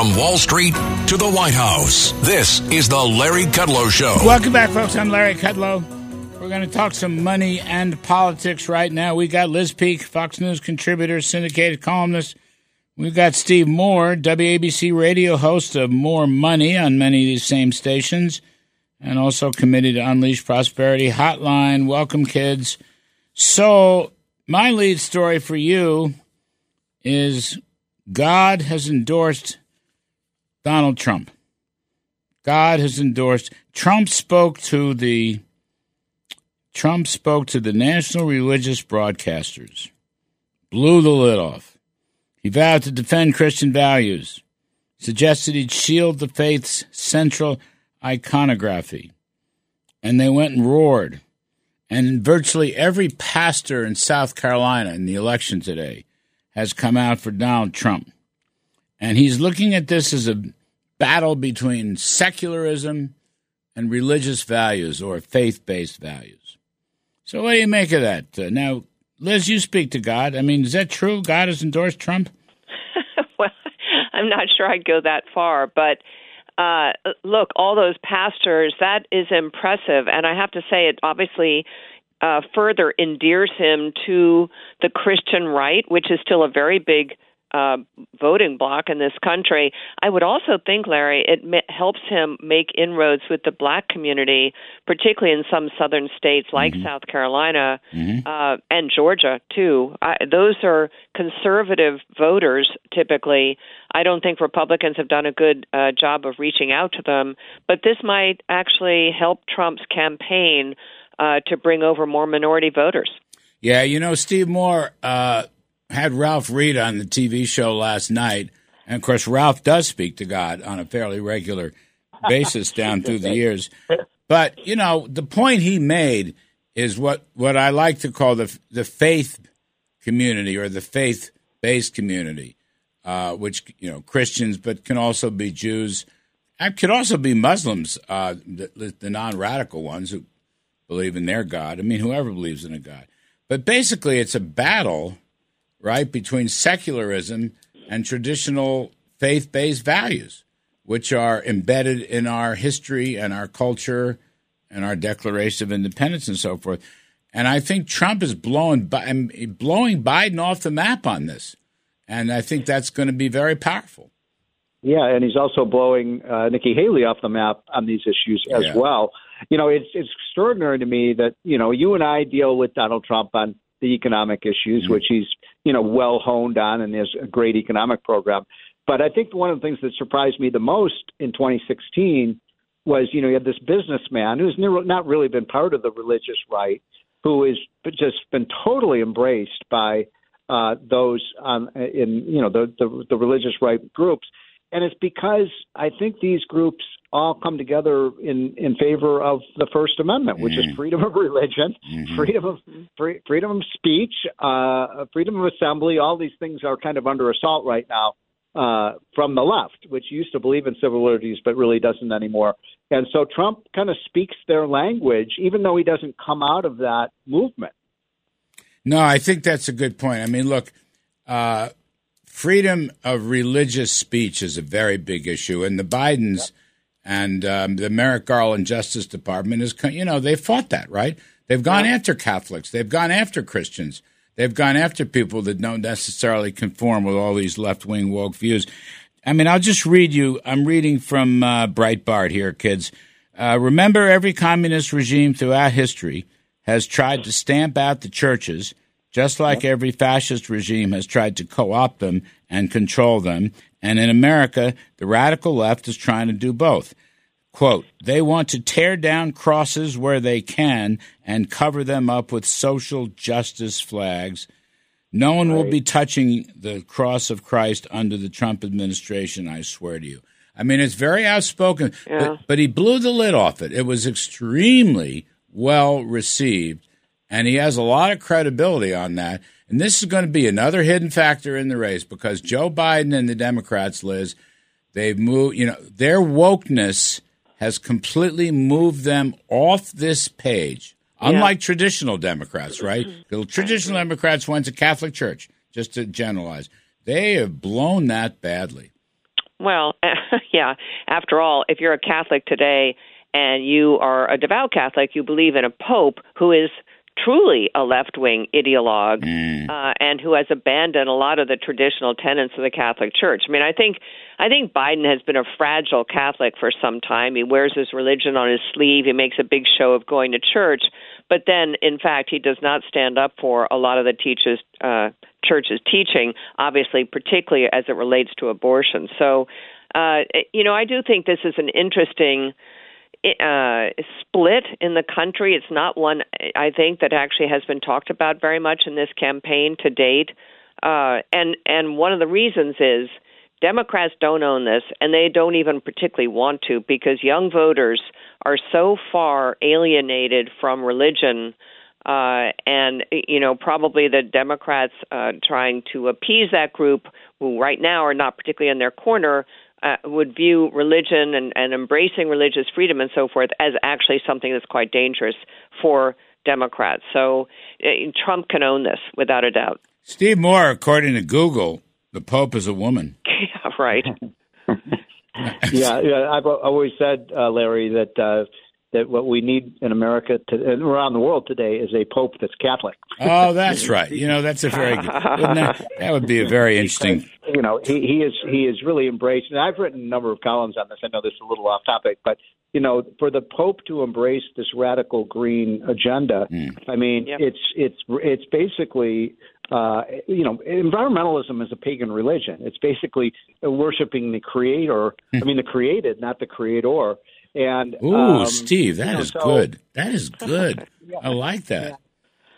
From Wall Street to the White House, this is the Larry Kudlow Show. Welcome back, folks. I'm Larry Kudlow. We're going to talk some money and politics right now. We got Liz Peek, Fox News contributor, syndicated columnist. We've got Steve Moore, WABC radio host of More Money on many of these same stations, and also Committee to Unleash Prosperity Hotline. Welcome, kids. So, my lead story for you is God has endorsed Donald Trump. God has endorsed. Trump spoke to the Trump spoke to the national religious broadcasters, blew the lid off. He vowed to defend Christian values, suggested he'd shield the faith's central iconography. And they went and roared. And virtually every pastor in South Carolina in the election today has come out for Donald Trump. And he's looking at this as a battle between secularism and religious values or faith based values. So, what do you make of that? Uh, now, Liz, you speak to God. I mean, is that true? God has endorsed Trump? well, I'm not sure I'd go that far, but uh, look, all those pastors, that is impressive. And I have to say, it obviously uh, further endears him to the Christian right, which is still a very big uh, voting bloc in this country. I would also think, Larry, it helps him make inroads with the black community, particularly in some southern states like mm-hmm. South Carolina mm-hmm. uh, and Georgia, too. I, those are conservative voters typically. I don't think Republicans have done a good uh, job of reaching out to them, but this might actually help Trump's campaign uh, to bring over more minority voters. Yeah, you know, Steve Moore uh, had Ralph Reed on the TV show last night. And of course, Ralph does speak to God on a fairly regular basis down through the years. But, you know, the point he made is what, what I like to call the, the faith community or the faith based community, uh, which, you know, Christians, but can also be Jews. It could also be Muslims, uh, the, the non radical ones who believe in their God. I mean, whoever believes in a God. But basically, it's a battle, right, between secularism and traditional faith based values, which are embedded in our history and our culture and our Declaration of Independence and so forth. And I think Trump is blowing, blowing Biden off the map on this. And I think that's going to be very powerful. Yeah, and he's also blowing uh, Nikki Haley off the map on these issues as yeah. well you know, it's it's extraordinary to me that you know you and I deal with Donald Trump on the economic issues, mm-hmm. which he's you know well honed on, and has a great economic program. But I think one of the things that surprised me the most in 2016 was you know you had this businessman who's not really been part of the religious right, who has just been totally embraced by uh, those um, in you know the, the the religious right groups, and it's because I think these groups all come together in in favor of the First Amendment, which mm. is freedom of religion, mm-hmm. freedom of free, freedom of speech, uh, freedom of assembly. All these things are kind of under assault right now uh, from the left, which used to believe in civil liberties but really doesn't anymore. And so Trump kind of speaks their language, even though he doesn't come out of that movement. No, I think that's a good point. I mean, look. Uh, freedom of religious speech is a very big issue, and the Bidens and um, the Merrick Garland Justice Department is, you know, they fought that, right? They've gone yeah. after Catholics. They've gone after Christians. They've gone after people that don't necessarily conform with all these left wing woke views. I mean, I'll just read you. I'm reading from uh, Breitbart here, kids. Uh, remember, every communist regime throughout history has tried to stamp out the churches, just like every fascist regime has tried to co opt them and control them. And in America, the radical left is trying to do both. Quote, they want to tear down crosses where they can and cover them up with social justice flags. No one right. will be touching the cross of Christ under the Trump administration, I swear to you. I mean, it's very outspoken, yeah. but, but he blew the lid off it. It was extremely well received, and he has a lot of credibility on that. And this is going to be another hidden factor in the race because Joe Biden and the Democrats, Liz, they've moved, you know, their wokeness has completely moved them off this page. Unlike yeah. traditional Democrats, right? The traditional Democrats went to Catholic Church, just to generalize. They have blown that badly. Well, yeah. After all, if you're a Catholic today and you are a devout Catholic, you believe in a pope who is truly a left wing ideologue mm. uh, and who has abandoned a lot of the traditional tenets of the Catholic Church. I mean, I think I think Biden has been a fragile Catholic for some time. He wears his religion on his sleeve. He makes a big show of going to church, but then, in fact, he does not stand up for a lot of the teachers. Uh, church's teaching, obviously, particularly as it relates to abortion. So, uh, you know, I do think this is an interesting uh, split in the country. It's not one I think that actually has been talked about very much in this campaign to date. Uh, and and one of the reasons is Democrats don't own this, and they don't even particularly want to because young voters are so far alienated from religion. Uh, and you know, probably the Democrats uh, trying to appease that group, who right now are not particularly in their corner, uh, would view religion and, and embracing religious freedom and so forth as actually something that's quite dangerous for Democrats. So uh, Trump can own this without a doubt. Steve Moore, according to Google, the Pope is a woman. yeah, right. yeah, yeah, I've always said, uh, Larry, that uh, that what we need in America to, and around the world today is a pope that's Catholic. Oh, that's right. You know, that's a very good, that, that would be a very interesting. Because, you know, he, he is he is really embraced, and I've written a number of columns on this. I know this is a little off topic, but you know, for the Pope to embrace this radical green agenda, mm. I mean, yep. it's it's it's basically uh, you know, environmentalism is a pagan religion. It's basically worshiping the creator. I mean, the created, not the creator. And ooh, um, Steve, that is so, good. That is good. yeah, I like that.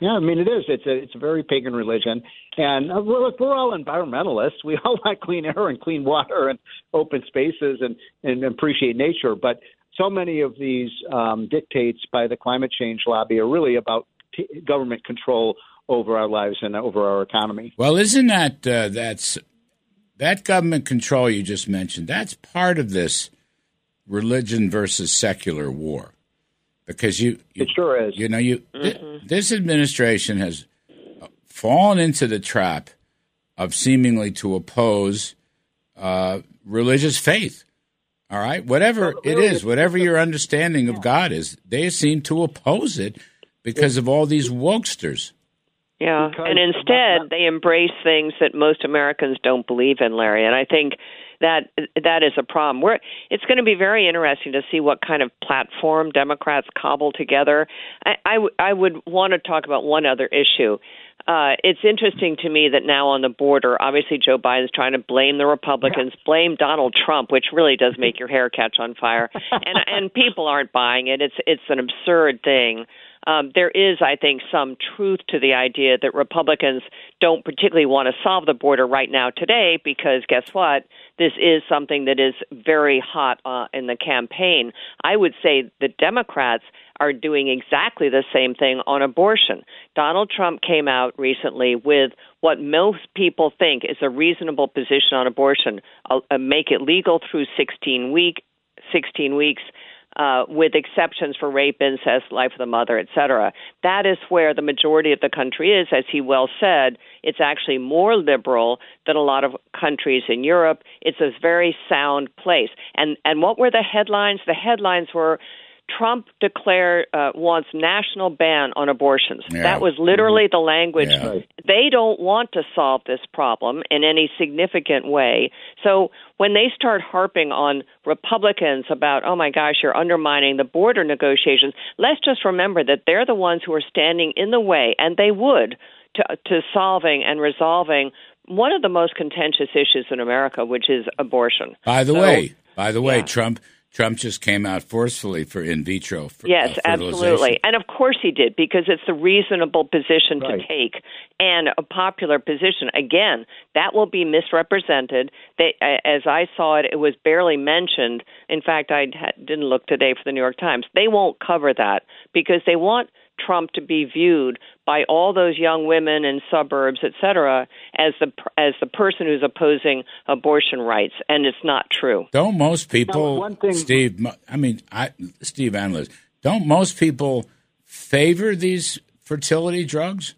Yeah. yeah. I mean it is. It's a it's a very pagan religion, and uh, we're, we're all environmentalists. We all like clean air and clean water and open spaces and and appreciate nature. But so many of these um, dictates by the climate change lobby are really about t- government control over our lives and over our economy. Well, isn't that uh, that's that government control you just mentioned? That's part of this religion versus secular war because you, you it sure is. You know, you mm-hmm. th- this administration has fallen into the trap of seemingly to oppose uh, religious faith. All right, whatever it is, whatever your understanding of God is, they seem to oppose it because of all these wokesters. Yeah, and instead they embrace things that most Americans don't believe in, Larry. And I think that that is a problem. We're, it's going to be very interesting to see what kind of platform Democrats cobble together. I, I, w- I would want to talk about one other issue. Uh, it's interesting to me that now on the border, obviously Joe Biden's trying to blame the Republicans, blame Donald Trump, which really does make your hair catch on fire, and and people aren't buying it. It's it's an absurd thing um, there is, I think, some truth to the idea that Republicans don't particularly want to solve the border right now today because guess what? This is something that is very hot uh, in the campaign. I would say the Democrats are doing exactly the same thing on abortion. Donald Trump came out recently with what most people think is a reasonable position on abortion, uh, make it legal through 16 week 16 weeks uh, with exceptions for rape, incest, life of the mother, etc. That is where the majority of the country is, as he well said. It's actually more liberal than a lot of countries in Europe. It's a very sound place. And and what were the headlines? The headlines were Trump declared uh, wants national ban on abortions. Yeah. That was literally the language. Yeah. They don't want to solve this problem in any significant way. So when they start harping on Republicans about, oh my gosh, you're undermining the border negotiations, let's just remember that they're the ones who are standing in the way, and they would to to solving and resolving one of the most contentious issues in America, which is abortion. By the so, way, by the way, yeah. Trump Trump just came out forcefully for in vitro. For, yes, uh, absolutely, and of course he did because it's the reasonable position right. to take and a popular position. Again, that will be misrepresented. They, as I saw it, it was barely mentioned. In fact, I didn't look today for the New York Times. They won't cover that because they want Trump to be viewed by all those young women in suburbs, et cetera, as the as the person who's opposing abortion rights, and it's not true. Don't most people, one thing, Steve? I mean, I, Steve Analyst, don't most people favor these fertility drugs?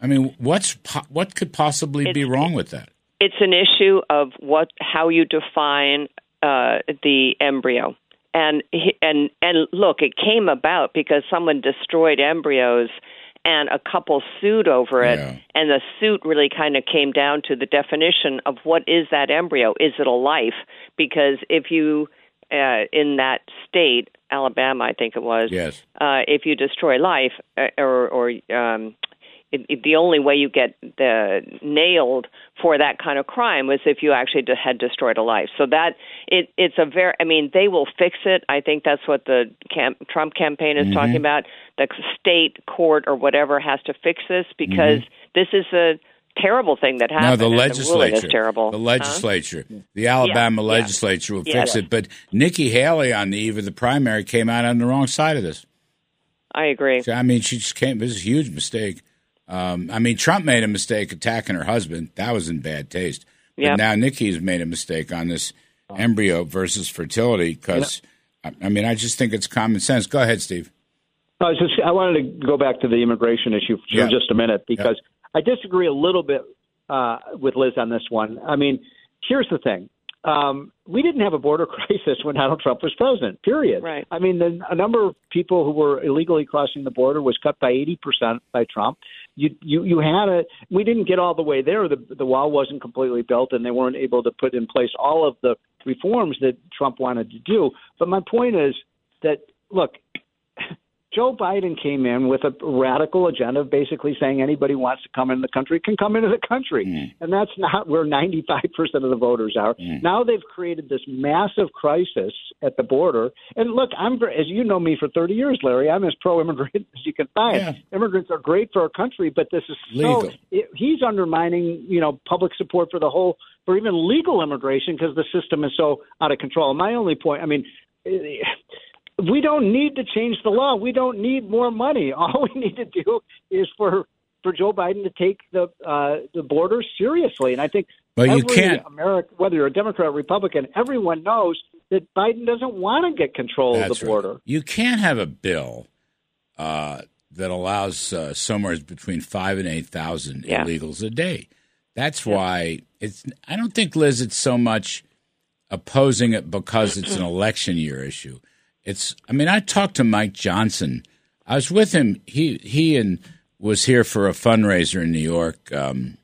I mean, what's what could possibly be wrong with that? it's an issue of what how you define uh, the embryo. And and and look, it came about because someone destroyed embryos and a couple sued over it. Yeah. and the suit really kind of came down to the definition of what is that embryo? Is it a life? Because if you uh, in that state alabama i think it was yes. uh, if you destroy life uh, or or um it, it, the only way you get the nailed for that kind of crime was if you actually had destroyed a life. So that it it's a very I mean they will fix it. I think that's what the camp, Trump campaign is mm-hmm. talking about. The state court or whatever has to fix this because mm-hmm. this is a terrible thing that happened. No, the legislature, the terrible. The legislature, huh? the Alabama yeah. legislature will fix it. But Nikki Haley on the eve of the primary came out on the wrong side of this. I agree. I mean, she just came. This is a huge mistake. Um, I mean, Trump made a mistake attacking her husband. That was in bad taste. But yep. now Nikki's made a mistake on this embryo versus fertility because, yep. I, I mean, I just think it's common sense. Go ahead, Steve. I, was just, I wanted to go back to the immigration issue for yep. just a minute because I disagree a little bit uh, with Liz on this one. I mean, here's the thing um, we didn't have a border crisis when Donald Trump was president. Period. Right. I mean, the, a number of people who were illegally crossing the border was cut by eighty percent by Trump. You you you had a. We didn't get all the way there. The the wall wasn't completely built, and they weren't able to put in place all of the reforms that Trump wanted to do. But my point is that look, Joe Biden came in with a radical agenda of basically saying anybody wants to come in the country can come into the country. Mm. And that's not where 95% of the voters are. Mm. Now they've created this massive crisis at the border. And look, I'm as you know me for 30 years, Larry, I'm as pro immigrant as you can find. Yeah. Immigrants are great for our country, but this is Legal. so it, he's undermining, you know, public support for the whole for even legal immigration because the system is so out of control. My only point, I mean, we don't need to change the law. We don't need more money. All we need to do is for for Joe Biden to take the uh, the border seriously. And I think but you can't America, whether you're a Democrat or Republican, everyone knows that Biden doesn't want to get control That's of the border. Right. You can't have a bill uh, that allows uh, somewhere between five and eight thousand yeah. illegals a day. That's yeah. why it's. I don't think Liz. It's so much opposing it because it's an election year issue. It's. I mean, I talked to Mike Johnson. I was with him. He he and was here for a fundraiser in New York. Um,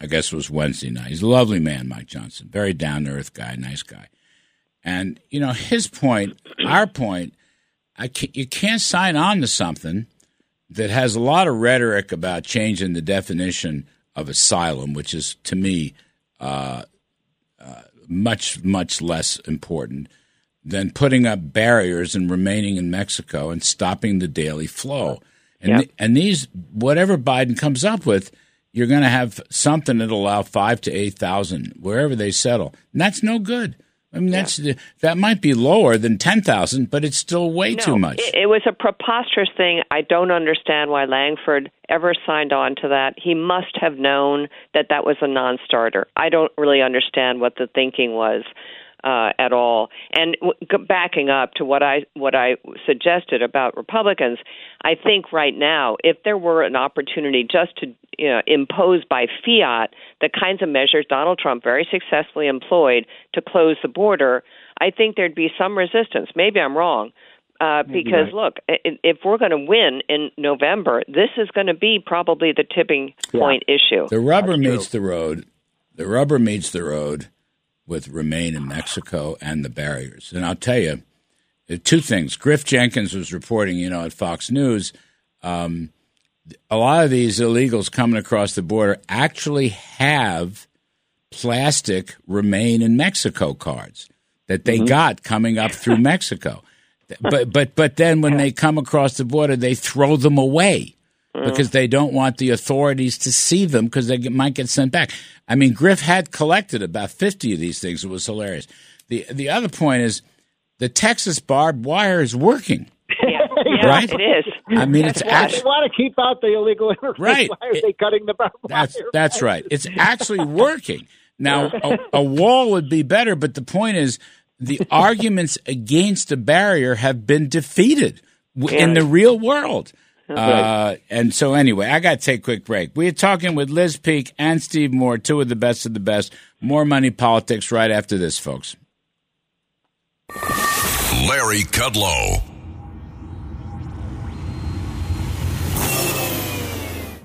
I guess it was Wednesday night. He's a lovely man, Mike Johnson. Very down to earth guy, nice guy. And you know his point, our point. I can't, you can't sign on to something that has a lot of rhetoric about changing the definition of asylum, which is to me uh, uh, much much less important than putting up barriers and remaining in Mexico and stopping the daily flow. And yep. th- and these whatever Biden comes up with, you're going to have something that'll allow five to eight thousand wherever they settle, and that's no good. I mean, that's yeah. that might be lower than ten thousand, but it's still way no, too much. It, it was a preposterous thing. I don't understand why Lankford ever signed on to that. He must have known that that was a non-starter. I don't really understand what the thinking was uh, at all. And w- backing up to what I what I suggested about Republicans, I think right now, if there were an opportunity just to you know, impose by fiat the kinds of measures Donald Trump very successfully employed to close the border, I think there'd be some resistance. Maybe I'm wrong. Uh, because right. look, if we're going to win in November, this is going to be probably the tipping point yeah. issue. The rubber meets the road. The rubber meets the road with Remain in Mexico and the barriers. And I'll tell you, uh, two things. Griff Jenkins was reporting, you know, at Fox News. Um, a lot of these illegals coming across the border actually have plastic Remain in Mexico cards that they mm-hmm. got coming up through Mexico. But but but then when they come across the border, they throw them away because they don't want the authorities to see them because they might get sent back. I mean, Griff had collected about 50 of these things. It was hilarious. The, the other point is the Texas barbed wire is working. Yeah, yeah right? It is. I mean, it's actually. They want to keep out the illegal immigrants. Right. Why are they cutting the barbed that's, wire? That's right. It's actually working. Now, a, a wall would be better, but the point is the arguments against a barrier have been defeated in the real world. Uh, and so, anyway, I got to take a quick break. We are talking with Liz Peek and Steve Moore, two of the best of the best. More money politics right after this, folks. Larry Kudlow.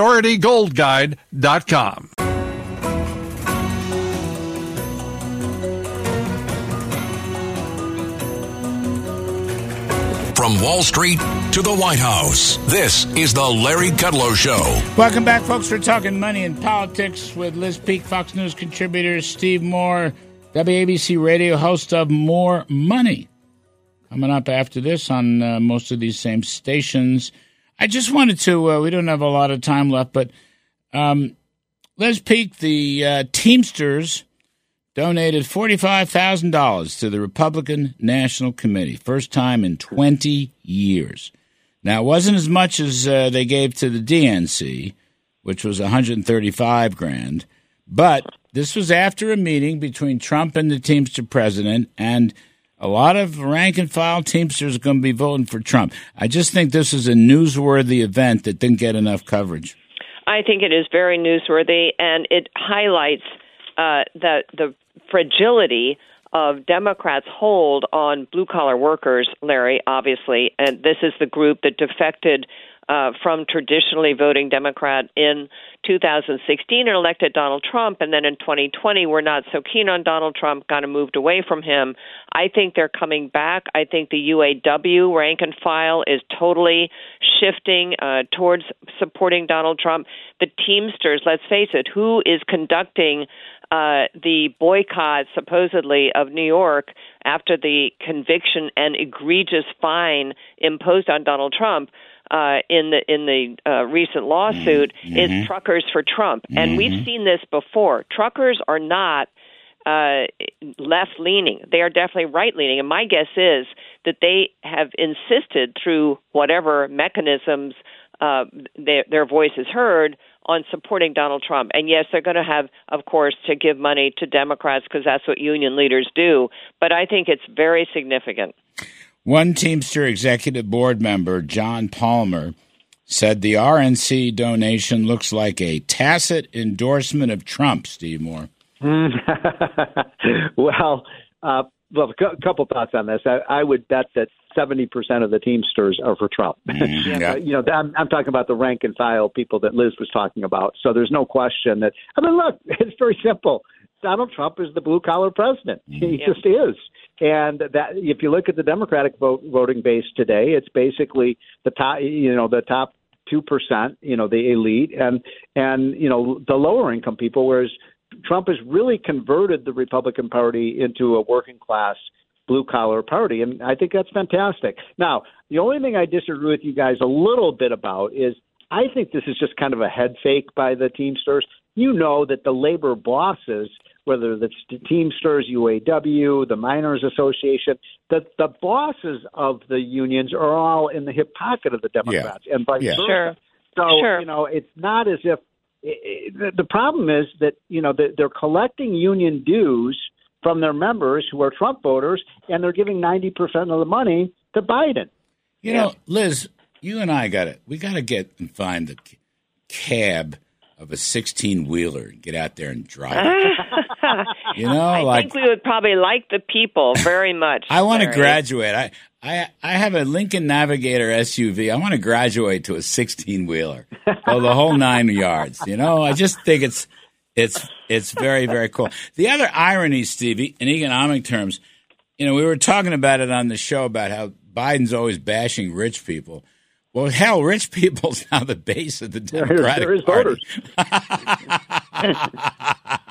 PriorityGoldGuide.com. From Wall Street to the White House, this is the Larry Kudlow Show. Welcome back, folks. We're talking money and politics with Liz Peek, Fox News contributor, Steve Moore, WABC radio host of More Money. Coming up after this on uh, most of these same stations. I just wanted to, uh, we don't have a lot of time left, but um, Liz Peek, the uh, Teamsters donated $45,000 to the Republican National Committee. First time in 20 years. Now, it wasn't as much as uh, they gave to the DNC, which was 135 grand, but this was after a meeting between Trump and the Teamster president, and a lot of rank and file Teamsters are going to be voting for Trump. I just think this is a newsworthy event that didn't get enough coverage. I think it is very newsworthy, and it highlights uh, the the fragility of Democrats' hold on blue collar workers, Larry, obviously. And this is the group that defected uh, from traditionally voting Democrat in 2016 and elected Donald Trump. And then in 2020, we're not so keen on Donald Trump, kind of moved away from him. I think they're coming back. I think the UAW rank and file is totally shifting uh, towards supporting Donald Trump. The Teamsters, let's face it, who is conducting uh, the boycott supposedly of New York after the conviction and egregious fine imposed on Donald Trump uh, in the in the uh, recent lawsuit mm-hmm. is truckers for Trump, mm-hmm. and we've seen this before. Truckers are not uh, left leaning; they are definitely right leaning. And my guess is that they have insisted through whatever mechanisms uh, their, their voice is heard on supporting Donald Trump. And yes, they're going to have, of course, to give money to Democrats because that's what union leaders do. But I think it's very significant. One Teamster executive board member, John Palmer, said the RNC donation looks like a tacit endorsement of Trump, Steve Moore. well, uh, well, a couple thoughts on this. I, I would bet that 70% of the Teamsters are for Trump. Mm, yeah. you know, I'm, I'm talking about the rank and file people that Liz was talking about. So there's no question that, I mean, look, it's very simple. Donald Trump is the blue collar president. He yeah. just is. And that if you look at the Democratic vote, voting base today, it's basically the top, you know, the top two percent, you know, the elite, and and you know the lower income people. Whereas Trump has really converted the Republican Party into a working class blue collar party, and I think that's fantastic. Now, the only thing I disagree with you guys a little bit about is I think this is just kind of a head fake by the Teamsters. You know that the labor bosses whether it's the Teamsters, UAW, the Miners Association, that the bosses of the unions are all in the hip pocket of the Democrats, yeah. and vice yeah. versa. Sure. So sure. you know, it's not as if it, it, the problem is that you know they're collecting union dues from their members who are Trump voters, and they're giving ninety percent of the money to Biden. You know, Liz, you and I got it. We got to get and find the cab of a 16 wheeler and get out there and drive. you know, I like think we would probably like the people very much. I want to graduate. I, I I have a Lincoln Navigator SUV. I want to graduate to a 16 wheeler. Oh, the whole nine yards. You know, I just think it's it's it's very very cool. The other irony, Stevie, in economic terms, you know, we were talking about it on the show about how Biden's always bashing rich people. Well, hell, rich people's now the base of the Democratic there is, Party.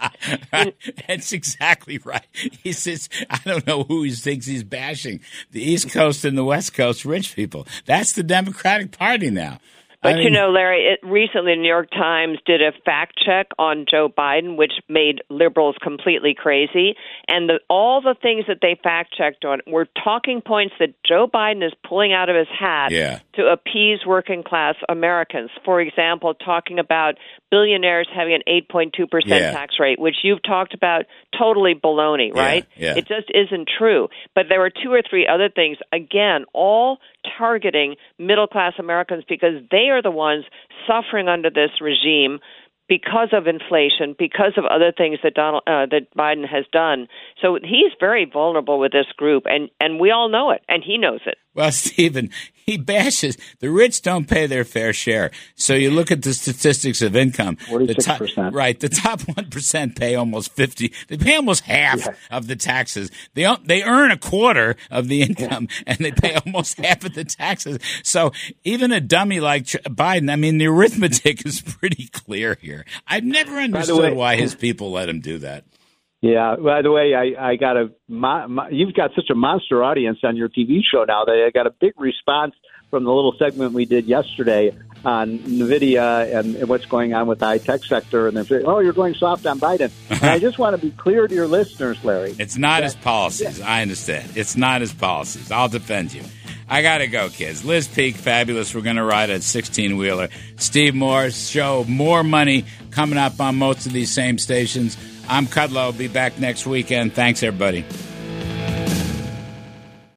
That's exactly right. He says, I don't know who he thinks he's bashing. The East Coast and the West Coast rich people. That's the Democratic Party now. But I mean, you know, Larry, it, recently the New York Times did a fact check on Joe Biden, which made liberals completely crazy. And the, all the things that they fact checked on were talking points that Joe Biden is pulling out of his hat yeah. to appease working class Americans. For example, talking about billionaires having an 8.2% yeah. tax rate, which you've talked about totally baloney, right? Yeah, yeah. It just isn't true. But there were two or three other things, again, all targeting middle class Americans because they are the ones suffering under this regime because of inflation, because of other things that Donald uh, that Biden has done. So he's very vulnerable with this group, and and we all know it, and he knows it. Well, Stephen, he bashes the rich don't pay their fair share. So you look at the statistics of income. Forty-six percent. Right, the top one percent pay almost fifty. They pay almost half yeah. of the taxes. They they earn a quarter of the income, yeah. and they pay almost half of the taxes. So even a dummy like Biden, I mean, the arithmetic is pretty clear here. I've never understood way, why his people let him do that. Yeah. By the way, I, I got a my, my, you've got such a monster audience on your TV show now that I got a big response from the little segment we did yesterday on Nvidia and, and what's going on with the high tech sector. And they're oh, you're going soft on Biden. and I just want to be clear to your listeners, Larry. It's not that, his policies. Yeah. I understand. It's not his policies. I'll defend you. I got to go, kids. Liz Peek, fabulous. We're going to ride a 16 wheeler. Steve Moore's show, more money coming up on most of these same stations. I'm Kudlow. Be back next weekend. Thanks, everybody.